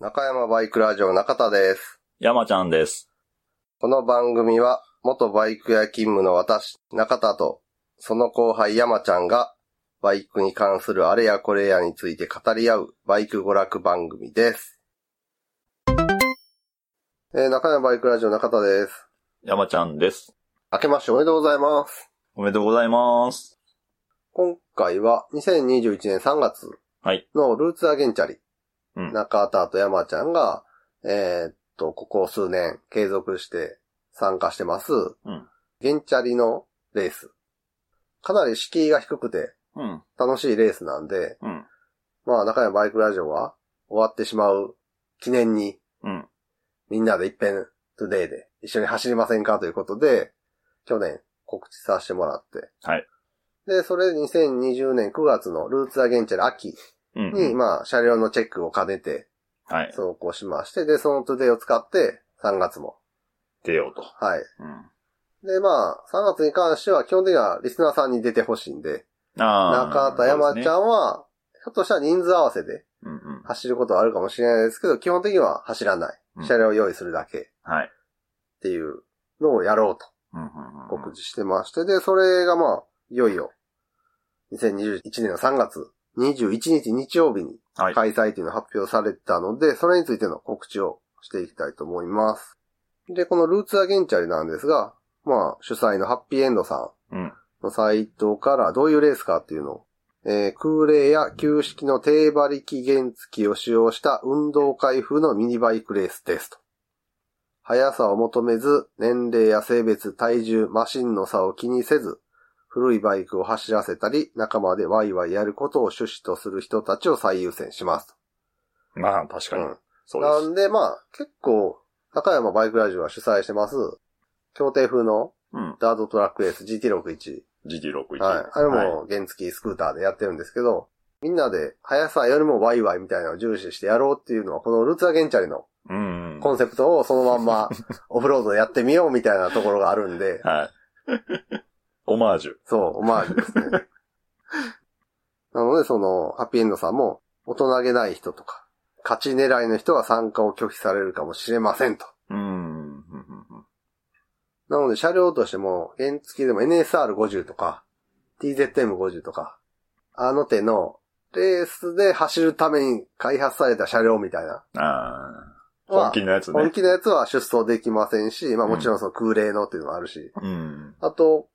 中山バイクラジオ中田です。山ちゃんです。この番組は、元バイク屋勤務の私、中田と、その後輩山ちゃんが、バイクに関するあれやこれやについて語り合う、バイク娯楽番組です。えー中山バイクラジオ中田です。山ちゃんです。明けましておめでとうございます。おめでとうございます。今回は、2021年3月はい。のルーツザ原チャリ、うん。中田と山ちゃんが、えーっと、ここ数年継続して参加してます、うん。原チャリのレース。かなり敷居が低くてうん。楽しいレースなんで、うん。まあ中山バイクラジオは終わってしまう記念にうん。みんなで一遍トゥデイで一緒に走りませんかということで、去年告知させてもらって。はい。で、それで2020年9月のルーツザ原チャリ秋うん。に、まあ車両のチェックを兼ねてはい。走行しまして、で、そのトゥデイを使って3月も。出ようと。はい。うん。で、まあ3月に関しては基本的にはリスナーさんに出てほしいんで、あ中田山ちゃん。んは、ひょっとしたら人数合わせで。走ることはあるかもしれないですけど、基本的には走らないうん。車両を用意するだけっはい。ていうのをやろうと。告知してまして、で、それがまあ、いよいよ、2021年の3月21日日曜日にはい。開催というのが発表されたので、それについての告知をしていきたいと思います。で、このルーツアゲンチャリなんですが、まあ、主催のハッピーエンドさんうん。のサイトからどういうレースかっていうのを、えー空冷や旧式の低馬力原付を使用した運動会風のミニバイクレースですと。速さを求めず、年齢や性別、体重、マシンの差を気にせず、古いバイクを走らせたり、仲間でワイワイやることを趣旨とする人たちを最優先しますと。まあ、確かにうん。そうです。なんで、まあ、結構、高山バイクラジオは主催してます、協定風のうん。ダートトラックレース GT61。GT61。はい。あれはいも原付スクーターでやってるんですけど、みんなで速さよりもワイワイみたいなのを重視してやろうっていうのは、このルーツアゲンチャリのうん。コンセプトをそのまんまオフロードでやってみようみたいなところがあるんで、はい。オマージュ。そう、オマージュですね。なので、その、ハッピーエンドさんも、大人げない人とか、勝ち狙いの人は参加を拒否されるかもしれませんと。うん。なので、車両としても、原付でも NSR50 とか、TZM50 とか、あの手の、レースで走るために開発された車両みたいな。ああ。は本気のやつね。本気のやつは出走できませんし、まあもちろんその空冷のっていうのもあるし、うん。あと、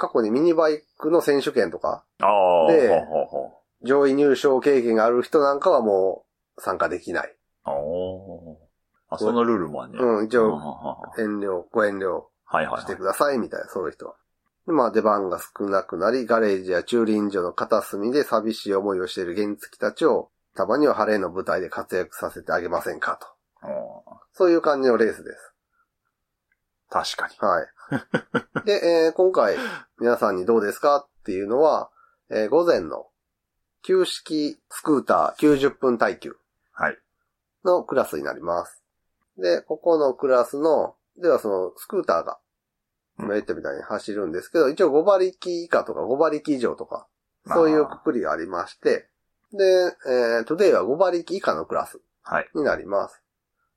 過去にミニバイクの選手権とか、ああ。でほうほうほ上位入賞経験がある人なんかはもう参加できない。う。おーあ、そのルールもあんねやうん、一応、ははは遠慮、ご遠慮はいはいはい。してくださいみたいな、そういう人は。でまあ出番が少なくなり、ガレージや駐輪場の片隅で寂しい思いをしている原付たちを、たまには晴れの舞台で活躍させてあげませんかと。そういう感じのレースです。確かに。はい。で、えー今回、皆さんにどうですかっていうのは、えー午前の、旧式スクーター90分耐久はい。のクラスになります。で、ここのクラスの、ではそのスクーターが、うん今言ったみたいに走るんですけど、一応5馬力以下とか5馬力以上とか、まあそういうくくりがありまして、で、えー、トゥデイは5馬力以下のクラスはい。になります。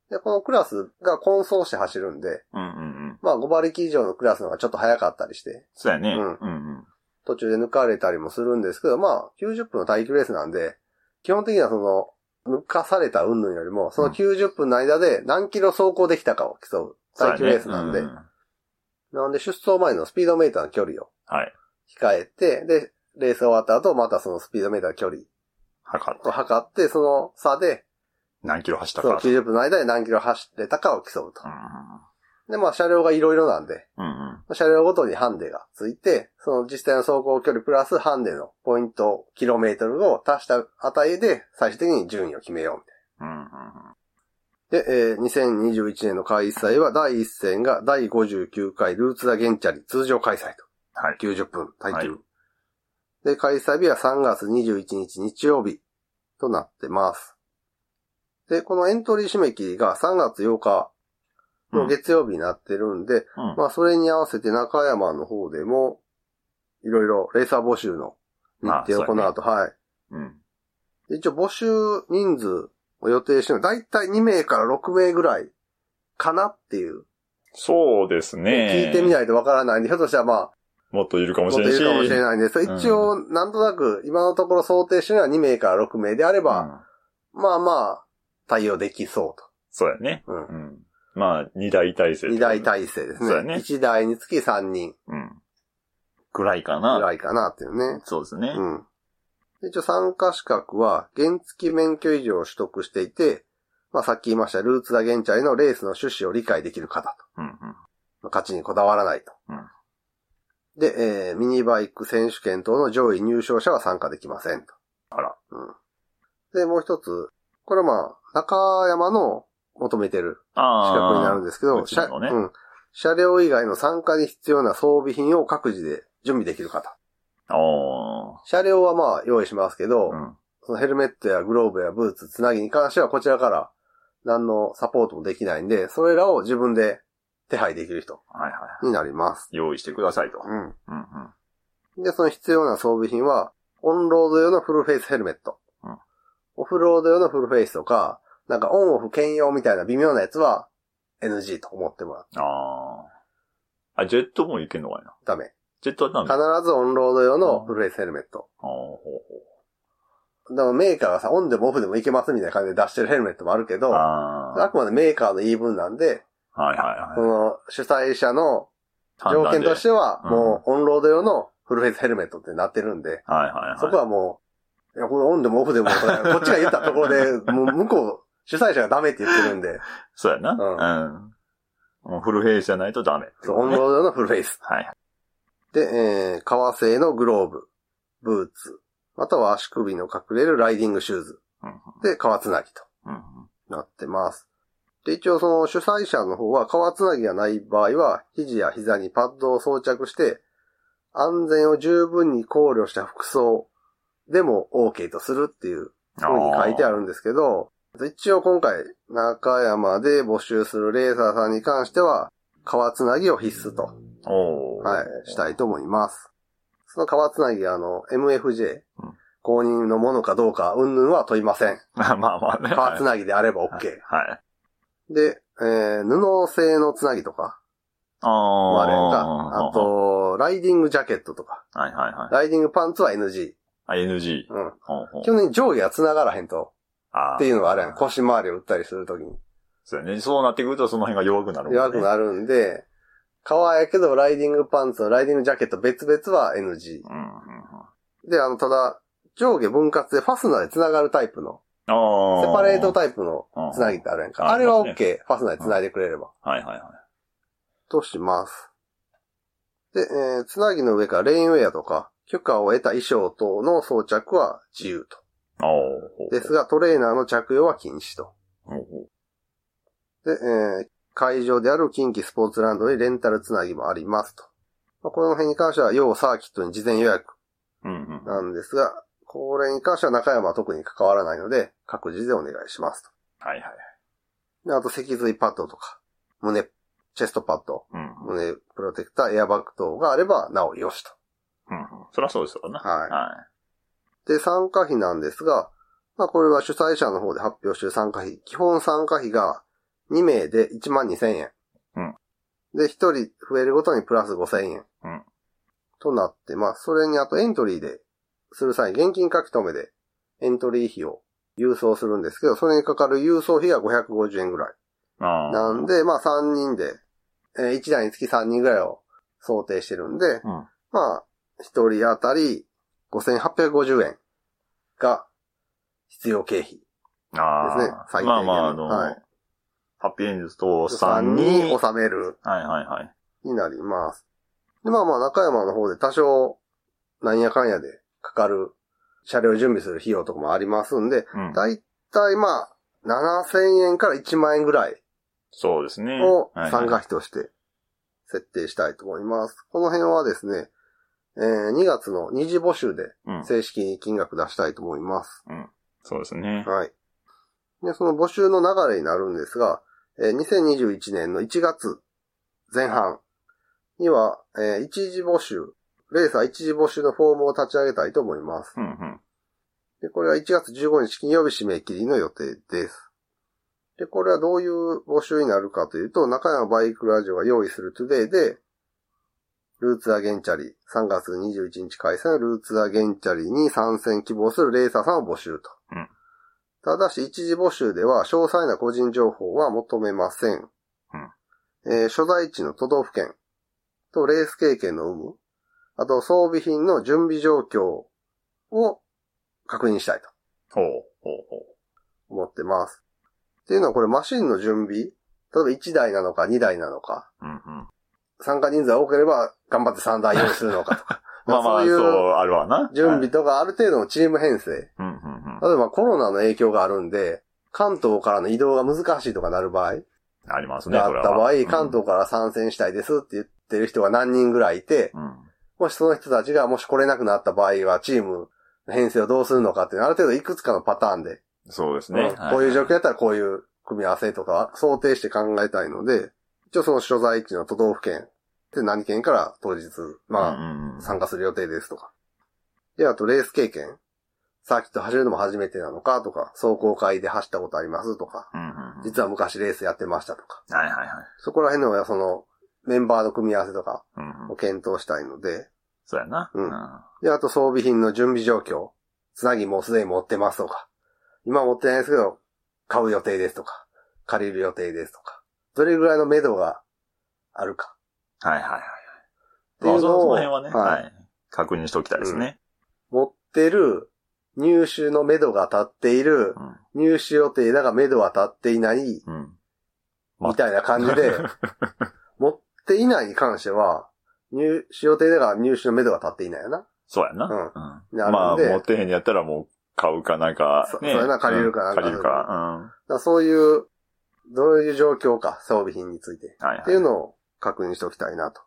で、このクラスが混走して走るんで、うんうんうん。まあ5馬力以上のクラスの方がちょっと速かったりして、そうやね。うんうんうん。途中で抜かれたりもするんですけど、まあ90分の耐久レースなんで、基本的にはその、抜かされた云々よりも、その90分の間で何キロ走行できたかを競う耐久レースなんで、そうやねなんで出走前のスピードメーターの距離をはい。控えて、で、レース終わった後、またそのスピードメーターの距離測るを測って、その差で、何キロ走ったそのか。90分の間で何キロ走れたかを競うとう。んで、まあ車両がいろいろなんで、うんうん。車両ごとにハンデがついて、その実際の走行距離プラスハンデのポイント、キロメートルを足した値で最終的に順位を決めようみたいうんうんうん。な。で、えー2021年の開催は第1戦が第59回ルーツダゲンチャリ通常開催と。はい。90分耐久。はいで、開催日は3月21日日曜日となってます。で、このエントリー締め切りが3月8日の月曜日になってるんで、うんまあそれに合わせて中山の方でも、いろいろレーサー募集の日程をこの後、はい。うん。で一応募集人数を予定してるのだいたい2名から6名ぐらいかなっていう。そうですね。聞いてみないとわからないんで、ひょっとしたらまあ、もっといるかももしれないし。っといるかもしれないんで、それ一応、なんとなく、今のところ想定してるのは2名から6名であれば、うんまあまあ、対応できそうそうやね。と。うん。うん。まあ、二大体制。二大体制ですね。ね一台につき3人うん。ぐらいかな。ぐらいかなっていうね。そうですね。うん。で一応参加資格は原付免許以上を取得していて、まあさっき言いましたルーツダゲンチャリのレースの趣旨を理解できる方と。うんうん。まあ勝ちにこだわらないと。うんで、えーミニバイク選手権等の上位入賞者は参加できませんと。あら。うん。で、もう一つ、これはまあ、中山の求めてる資。格になるんですけど、ね車うん。車両以外の参加に必要な装備品を各自で準備できる方。車両はまあ用意しますけど、うん。そのヘルメットやグローブやブーツ、つなぎに関してはこちらから何のサポートもできないんで、それらを自分で手配できる人はいはい。になります。用意してくださいと。うん。うんうん。で、その必要な装備品は、オンロード用のフルフェイスヘルメット。うんオフロード用のフルフェイスとか、なんかオンオフ兼用みたいな微妙なやつは NG と思ってもらう。ああ。あ、ジェットもいけんのかいな。ダメ。ジェットはダメ。必ずオンロード用のフルフェイスヘルメット。あーほうほだからメーカーがさ、オンでもオフでもいけますみたいな感じで出してるヘルメットもあるけど、ああくまでメーカーの言い分なんで、あ。はいはいそはい。の主催者の条件としては、うんもうオンロード用のフルフェイスヘルメットってなってるんで、はいはいはい。そこはもう、いや、これオンでもオフでも、こっちが言ったところで、もう向こう、主催者がダメって言ってるんで、そうやな。うんフルフェイスじゃないとダメ。そうオンロード用のフルフェイス。はい。で、えー、革製のグローブ、ブーツ、または足首の隠れるライディングシューズ。うんで、革つなぎとうんうんなってます。で、一応その主催者の方は革つなぎがない場合は、肘や膝にパッドを装着して、安全を十分に考慮した服装でも OK とするっていう風に書いてあるんですけど、一応今回、中山で募集するレーサーさんに関しては、革つなぎを必須と、はい、したいと思います。その革つなぎがあの、MFJ うん、公認のものかどうか、うんぬんは問いません。ま あまあまあね。革つなぎであればはい OK。はい。で、えー、布製のつなぎとかあもあれ。か。あ、と、ライディングジャケットとか、はいはいはい。ライディングパンツは NG。あ、NG。うん。ほうほう基本的に上下が繋がらへんと。っていうのはあれやん。腰回りを打ったりするときに。そうやね。そうなってくるとその辺が弱くなるね。弱くなるんで、革やけどライディングパンツのライディングジャケット別々は NG。うんうんうん。で、あの、ただ、上下分割でファスナーで繋がるタイプの。セパレートイタイプのつなぎってあるやんか。うんあれは OK。ファスナーで繋いでくれれば。プ。はいはいはい。とします。で、えー、つなぎの上からレインウェアとか、許可を得た衣装等の装着は自由と。ですが、トレーナーの着用は禁止と。で、えー会場である近畿スポーツランドにレンタルつなぎもありますと。まあ、この辺に関しては、要サーキットに事前予約うんうん。なんですが、これに関しては中山は特に関わらないので、各自でお願いしますと。はいはい。で、あと脊髄パッドとか、胸、チェストパッド、うんうん。胸プロテクター、エアバッグ等があれば、なおよしと。うんうん。そりゃそうですよな。はいはで、参加費なんですが、まあこれは主催者の方で発表している参加費。基本参加費が2名で1万2千円。うんで、1人増えるごとにプラス5千円。うんとなって、まあそれにあとエントリーでする際に現金書き留めでエントリー費を郵送するんですけど、それにかかる郵送費が550円ぐらい。なんで、まあ3人で、えー1台につき3人ぐらいを想定してるんで、うん。まあ、1人当たり5850円が必要経費ああ。ですね最低限まあまあ、あの、はいハッピーエンドと3 3にに、収めるはいはいはい。になります。で、まあまあ中山の方で多少なんやかんやでかかる車両準備する費用とかもありますんで、うん。だいたいまあ7000円から1万円ぐらいそうですね。をはいはい参加費として設定したいと思います。この辺はですね、えー2月の二次募集でうん。正式に金額出したいと思います。そうですね。はい。で、その募集の流れになるんですが、えー2021年の1月前半には、えー一次募集、レーサー一次募集のフォームを立ち上げたいと思います。うんうん。で、これは1月15日金曜日締め切りの予定です。で、これはどういう募集になるかというと、中山バイクラジオが用意するトゥデイで、ルーツアゲンチャリ、3月21日開催のルーツアゲンチャリに参戦希望するレーサーさんを募集と。うんただし、一時募集では詳細な個人情報は求めません。えー所在地の都道府県とレース経験の有無、あと装備品の準備状況を確認したいとほう、ほう、ほ思ってます。っていうのはこれマシンの準備例えば1台なのか2台なのか、う。うんうん。参加人数が多ければ頑張って3台用意するのかとか。まあまあ、そうあるわな。準備はいとかある程度のチーム編成。例えばコロナの影響があるんで、関東からの移動が難しいとかなる場合ありますね、があ。った場合、うん関東から参戦したいですって言ってる人が何人ぐらいいて、うん。もしその人たちがもし来れなくなった場合は、チームの編成をどうするのかっていうのはある程度いくつかのパターンで、そうですね。うんこういう状況やったらこういう組み合わせとか想定して考えたいので、一応その所在地の都道府県で何県から当日、まあ、あ参加する予定ですとか。で、あとレース経験。サーキット走るのも初めてなのかとか、走行会で走ったことありますとか。実は昔レースやってましたとか、はいはいはい。そこら辺のそのメンバーの組み合わせとかを検討したいので、そうやな。うんはで、あと装備品の準備状況。つなぎもうすでに持ってますとか。今は持ってないですけど、買う予定ですとか。借りる予定ですとか。どれぐらいの目処があるか。いはいはい。っていうのをまあその辺はね、はいはい。確認しておきたいですね。持ってる入手の目処が立っている、入手予定だが目処は立っていない、うん。うん。みたいな感じで、持っていないに関しては、入手予定だが入手の目処が立っていないよな。そうやな。うんうんまあ、持ってへんやったらもう買うかなんか、そね。そうやな借りるかなんか借りるか。だからそういう、どういう状況か、装備品について。うん。はいはい。っていうのを確認しておきたいなと。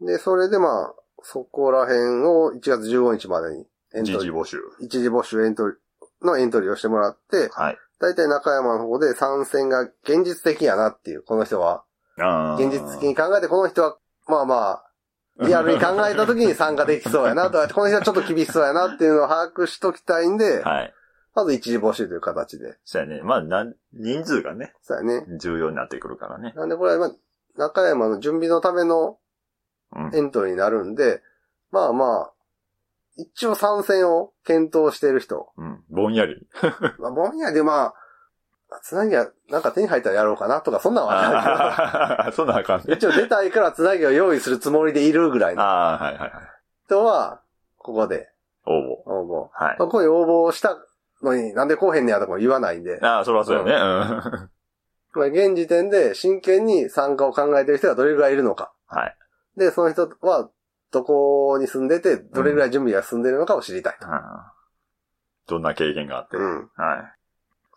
で、それでまあ、そこら辺を1月15日までにエントリー、時事募集。一時募集エントリーのエントリーをしてもらって、はい。だいたい中山の方で参戦が現実的やなっていう、この人は。あー現実的に考えて、この人は、まあまあ、リアルに考えた時に参加できそうやなとか、この人はちょっと厳しそうやなっていうのを把握しときたいんで、はい。まず一時募集という形で。そうやね。まあ、なん人数がね、そうやね。重要になってくるからね。なんでこれは、まあ、中山の準備のためのうん。エントリーになるんで、まあまあ、一応参戦を検討している人。うん。ぼんやり。まあ、ぼんやりでまあ、つなぎはなんか手に入ったらやろうかなとか、そんなんはああー そんなあかんね。一応出たいからつなぎを用意するつもりでいるぐらいのああ、はいはいはい。人は、ここで応募。応募。はい。ここに応募したのになんでこうへんねやとかも言わないんで、ああ、そらそうやね。うん。まあ現時点で真剣に参加を考えている人がどれぐらいいるのか。はい。で、その人はどこに住んでて、どれぐらい準備が進んでいるのかを知りたいと。あーどんな経験があって。うん。はい。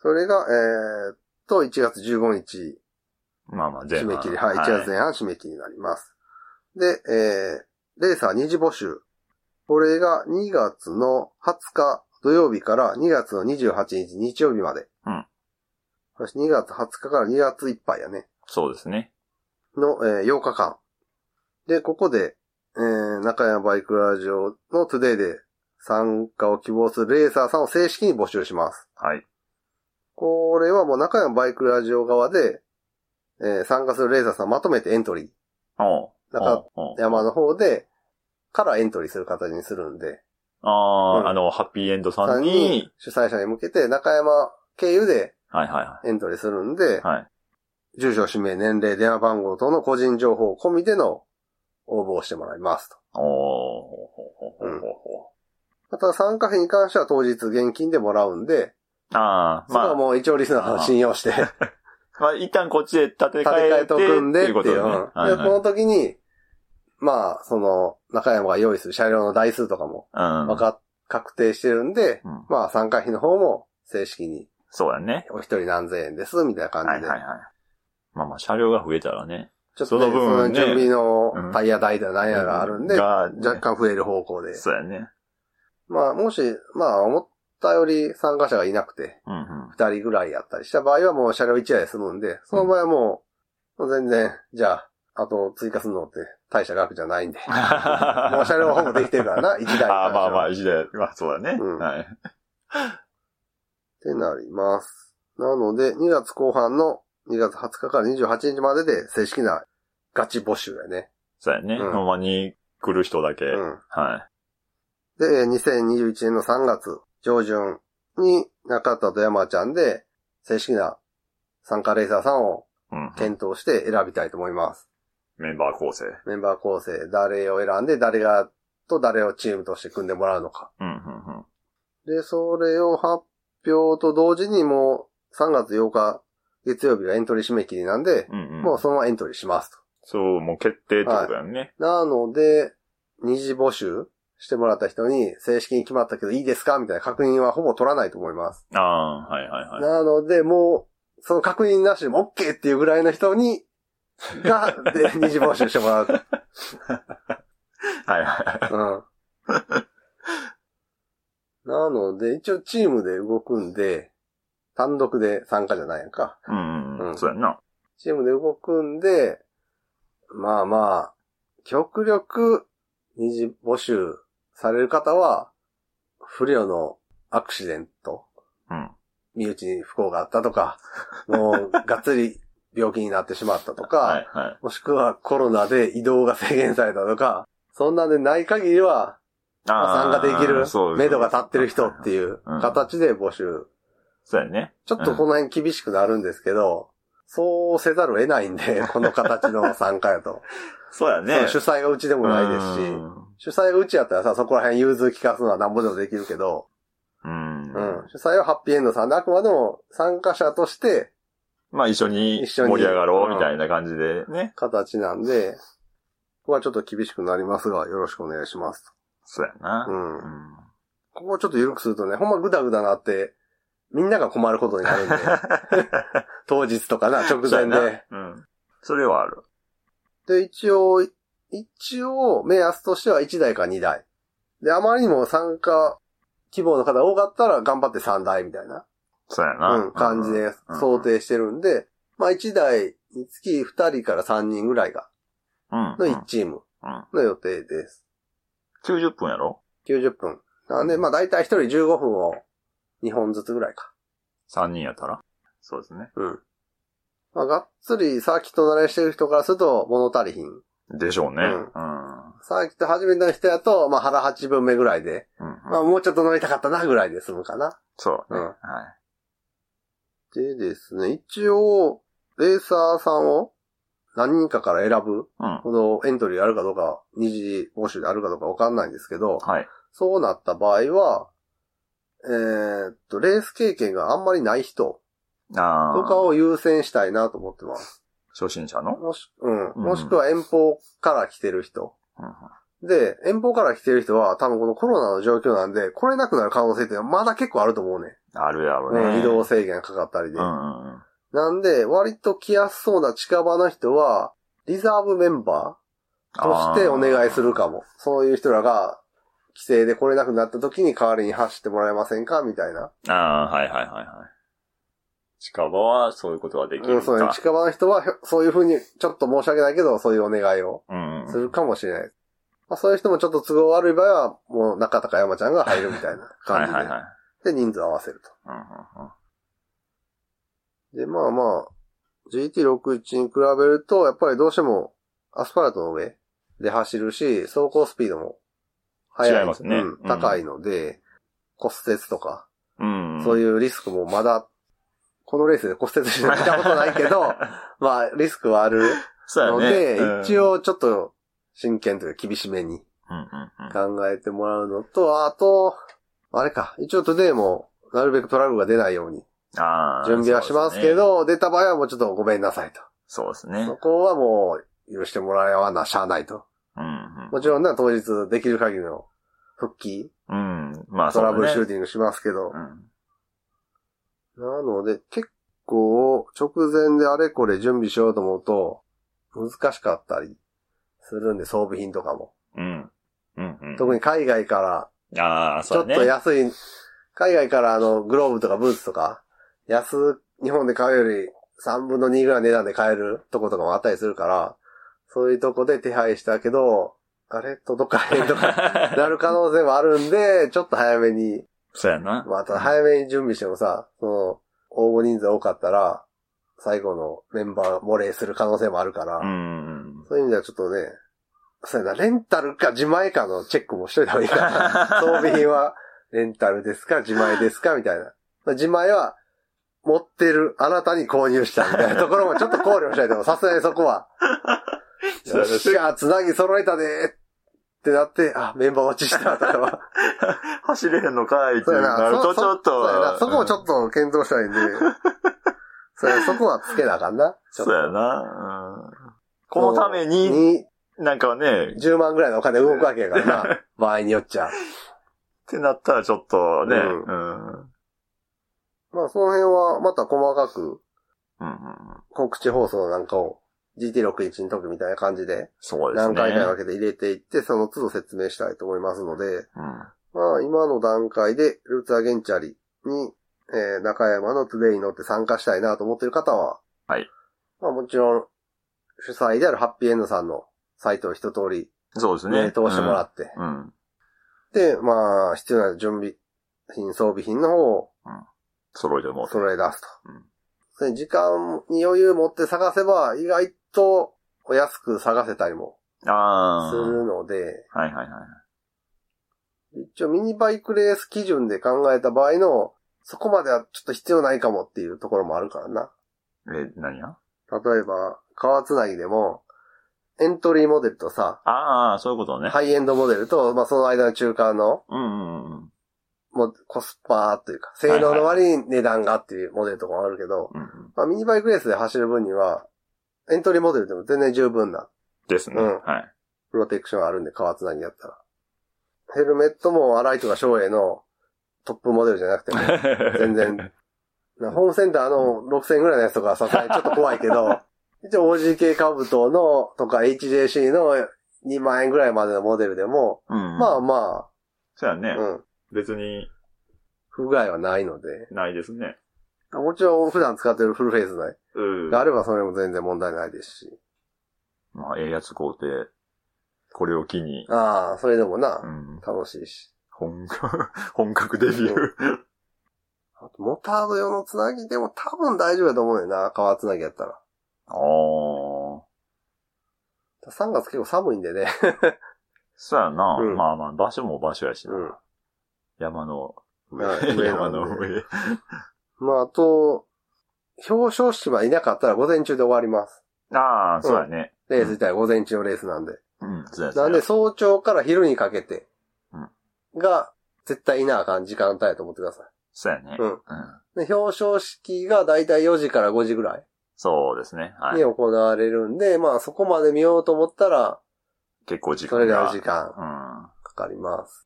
それが、えーっと、1月15日まあまあ、締め切り。はい、1月前半締め切りになります。で、えー、レーサー二次募集。これが2月の20日土曜日から2月の28日日曜日まで。うん。そして2月20日から2月いっぱいやね。そうですね。の、えー8日間。で、ここで、えー、中山バイクラジオのトゥデイで参加を希望するレーサーさんを正式に募集します。はい。これはもう中山バイクラジオ側で、えー参加するレーサーさんをまとめてエントリー。おう中山の方で、からエントリーする形にするんで、ああ、うんあの、ハッピーエンドささんんにに、主催者に向けて中山経由ではいはエントリーするんでい、はい。住所、氏名、年齢、電話番号等の個人情報込みでの応募をしてもらいますと。おーほうほうほまた参加費に関しては当日現金でもらうんで、ああ、まあ、そこはもう一応リスナーを信用して、まあ、一旦こっちで立て立て替え替えてとくんでっていう。ことね。うんはいで、このはい時に、まあ、その、中山が用意する車両の台数とかもうん。分かっ、確定してるんで、うんまあ、参加費の方も正式にそうやね。お一人何千円です、みたいな感じで。はいはいはい。まあまあ、車両が増えたらね。ちょっと、ね、その分ね準備のうんタイヤ代だ何やらあるんで、が、若干増える方向で。そうやね。まあ、もし、まあ、思ったより参加者がいなくて、うんうん。二人ぐらいやったりした場合はもう車両一台で済むんで、その場合はもう、全然、じゃあ、あと追加するのって大した額じゃないんで。もう車両はほぼできてるからな、一台 ああ、まあまあ、一台。まあ、そうだね。うんはい。ってなります。なので、2月後半の2月20日から28日までで正式なガチ募集やね。そうやね。うんほんまに来る人だけ。うん。はで、えー2021年の3月上旬に中田と山ちゃんで正式な参加レーサーさんをい。うん。検討して選びたいと思います。メンバー構成。メンバー構成、誰を選んで誰がと誰をチームとして組んでもらうのか。うん、うん、うん。で、それを発表と同時にもう3月8日月曜日がエントリー締め切りなんで、うん、うん。もうそのままエントリーしますと。そう、もう決定ってことだよね。なので、二次募集してもらった人に正式に決まったけどいいですかみたいな確認はほぼ取らないと思います。ああ、はいはいはい。なので、もう、その確認なしでも OK っていうぐらいの人に、が、で、二次募集してもらうと。はいはい。うん。なので、一応チームで動くんで、単独で参加じゃないやんか。うん、うん。そうやんな。チームで動くんで、まあまあ、極力二次募集される方は、不慮のアクシデント、うん。身内に不幸があったとか、もうがっつり病気になってしまったとか、はいはい。もしくはコロナで移動が制限されたとか、そんなんでない限りは、まあ参加できる目処が立ってる人っていううん形で募集。そうやね。ちょっとこの辺厳しくなるんですけど、そうせざるを得ないんで、この形の参加やと。そうやね。主催がうちでもないですし、うん主催がうちやったらさ、そこら辺融通聞かすのはなんぼでもできるけど、うん。うん。主催はハッピーエンドさんで、あくまでも参加者としてまあ一緒に一緒に盛り上がろうみたいな感じでね。形なんで、ここはちょっと厳しくなりますが、よろしくお願いします。そうやな。うんうんここをちょっと緩くするとね、ほんまグダグダなって、みんなが困ることになるんで、当日とかな、直前そうやなで。うん。それはある。で、一応、一応、目安としては1台か2台。で、あまりにも参加希望の方が多かったら頑張って3台みたいな、そうやな。うん、感じでうん想定してるんで、まあ1台につき2人から3人ぐらいが、うん。の1チームうん。の予定です。90分やろ？90分。なんで、まあ大体1人15分を2本ずつぐらいか。?3 人やったら？そうですね。うん。まあがっつりサーキット慣れしてる人からすると物足りひん。でしょうね。ううんん。サーキット始めた人やと、まあ腹8分目ぐらいで、うん。まあもうちょっと乗りたかったなぐらいで済むかな。そうね。うんはい。でですね、一応、レーサーさんを何人かから選ぶうん。ほどエントリーあるかどうか、二次募集であるかどうかわかんないんですけど、はい。そうなった場合は、えーっと、レース経験があんまりない人。とかを優先したいなと思ってます。初心者の？もし、うん。うんもしくは遠方から来てる人。うん。で、遠方から来てる人は多分このコロナの状況なんで、来れなくなる可能性ってまだ結構あると思うね。あるやろうん、ね。移動制限かかったりで。うんうんうん。なんで、割と来やすそうな近場の人は、リザーブメンバーとしてお願いするかも。そういう人らが、規制で来れなくなった時に代わりに走ってもらえませんか？みたいな。ああ、はいはいはいはい。近場はそういうことができうん、るか。そういう近場の人は、そういう風に、ちょっと申し訳ないけど、そういうお願いをうんうん。するかもしれない。まあ、そういう人もちょっと都合悪い場合は、もう中田か山ちゃんが入るみたいなは感じで。いはいはい。で、人数合わせると。うんうんうんで、まあまあ、GT61 に比べると、やっぱりどうしてもアスファルトの上で走るし、走行スピードも速い。違いますねうんうん高いので、骨折とか、うん。そうういうリスクもまだ、このレースで骨折して見たことないけど、まあ、リスクはあるそうやので、ね。うん一、応ちょっと真剣というか厳しめにうんうんうん。考えてもらうのと、あと、あれか、一応トゥデイもなるべくトラブルが出ないようにああ。準備はしますけど、出た場合はもうちょっとごめんなさいと。そうですね。そこはもう許してもらわな、しゃあないと。うんもちろんな、当日できる限りの復帰、うん。うん。まあ。トラブルシューティングしますけど。うん。なので、結構直前であれこれ準備しようと思うと、難しかったりするんで、装備品とかも。うん。うんうん。特に海外から、ああ、ちょっそうだね。と安い、海外からあの、グローブとかブーツとか、安、日本で買うより3分の2ぐらいの値段で買えるとことかもあったりするから、そういうとこで手配したけど、あれ？届かへんとか なる可能性もあるんで、ちょっと早めにそうやな。また早めに準備してもさ、その、応募人数多かったら、最後のメンバー漏れする可能性もあるから、うん。そういう意味ではちょっとね、そうやな、レンタルか自前かのチェックもしといた方がいいかな。装備品はレンタルですか自前ですかみたいな。まあ自前は持ってるあなたに購入したみたいなところもちょっと考慮しないと、さすがにそこは。よっしゃ、つなぎ揃えたでってなって、あ、メンバー落ちしたとかは。走れへんのかいってそうやな。なるとそちょっと。そこをちょと。っと検討したいんで。そそこはつけなあかんな。そうやな。うんこのために、に、なんかね、っ10万ぐらいのお金動くわけやからな。場合によっちゃ。てなったらちょっとね、ううんん。うんまあ、その辺はまた細かくうんうん告知放送なんかを GT61 の時みたいな感じでそうですね。何回かに分けて入れていって、その都度説明したいと思いますので、うん。まあ、今の段階でルーツザ原チャリに、えー中山のトゥデイに乗って参加したいなと思っている方は、はい。まあ、もちろん、主催であるハッピーエンドさんのサイトを一通り、そうですね。ね、通してもらって、うん。で、まあ、必要な準備品、装備品の方を揃えてもらって。揃え出すと。うんそれ時間に余裕持って探せば、意外とお安く探せたりもああ。するので、はいはいはい。一応ミニバイクレース基準で考えた場合の、そこまではちょっと必要ないかもっていうところもあるからな。え、何や例えば、川つなぎでも、エントリーモデルとさ、ああ、そういうことね。ハイエンドモデルと、まあその間の中間の、うんうんうん。もうコスパというか、性能の割に値段がっていうモデルとかもあるけど、うんうん。まあミニバイクレースで走る分には、エントリーモデルでも全然十分なですね。うんはい。プロテクションあるんで、川つなぎやったら。ヘルメットもアライトが省エのトップモデルじゃなくても、全然。なホームセンターの6000円ぐらいのやつとかはさすがにちょっと怖いけど、一応 OGK カブトのとか HJC の2万円ぐらいまでのモデルでも、うん。まあまあ、そうやね。うん、別に不具合はないので、ないですね。もちろん普段使ってるフルフェイス内うん。があればそれも全然問題ないですし。まあ、ええやつ買うて、これを機に、ああ、それでもなう、ん。楽しいし。本格、本格デビュー。あとモタード用のつなぎでも多分大丈夫だと思うよな、川つなぎやったら。ああ。3月結構寒いんでね。そうやな。うんまあまあ、場所も場所やしな。うん。山の上。山の上。まあ、あと、表彰式はいなかったら午前中で終わります。ああ、そうやね。レース自体午前中のレースなんで。うん、そうやなんで早朝から昼にかけてうん、が、絶対いなあかん時間帯やと思ってくださそうやね。うんうん。い。で、表彰式がだいたい4時から5時ぐらいそうですね。はい。に行われるんで、まあそこまで見ようと思ったら、結構時間それぐらい時間うん。かかります。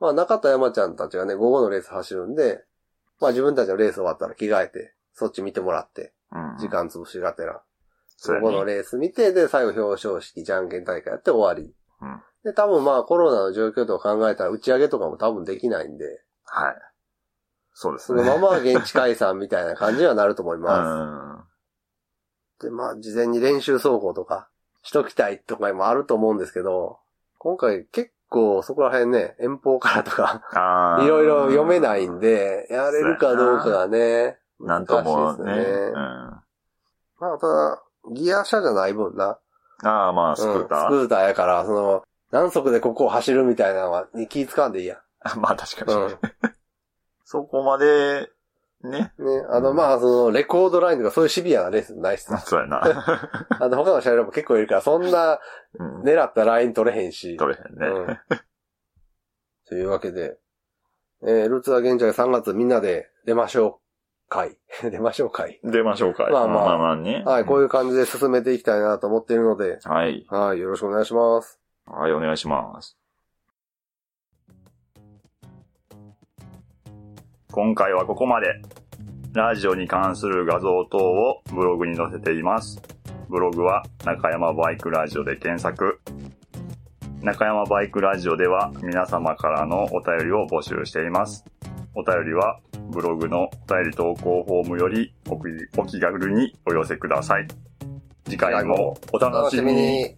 まあ中田山ちゃんたちがね、午後のレース走るんで、まあ自分たちのレース終わったら着替えて、そっち見てもらって、うん。時。間潰しがてら。午後のレース見て、で、最後表彰式、じゃんけん大会やって終わり。うんで、多分まあコロナの状況とか考えたら打ち上げとかも多分できないんで、はい。そうですね。そのまま現地解散みたいな感じにはなると思いまうん。す。で、まあ事前に練習走行とかしときたいとかもあると思うんですけど、今回結構そこら辺ね、遠方からとか。いろいろ読めないんで、やれるかどうかがね、なんともね。難しいですうん。まあただ、ギア車じゃない分な。ああ、まあ、スクーター。うんスクーターやから、その、何速でここを走るみたいなのは、に気使わんでいいや。まあ、確かに。うん。そこまで、ね。ね、あの、まあ、その、レコードラインとかそういうシビアなレースないっす。そうやな。あの、他の車両も結構いるから、そんなうん。狙ったライン取れへんし。取れへんね。うん。というわけで、えー、ルーツは現在3月みんなで出ましょう会。出ましょう会。出ましょうか。まあまあまあまあね。はい、こういいう感じで進めていきたいなと思っているので、うん。はい。はい、よろしくお願いします。はい、お願いします。今回はここまで。ラジオに関する画像等をブログに載せています。ブログは中山バイクラジオで検索。中山バイクラジオでは皆様からのお便りを募集しています。お便りはブログのお便り投稿フォームよりお気軽にお寄せください。次回もお楽しみに。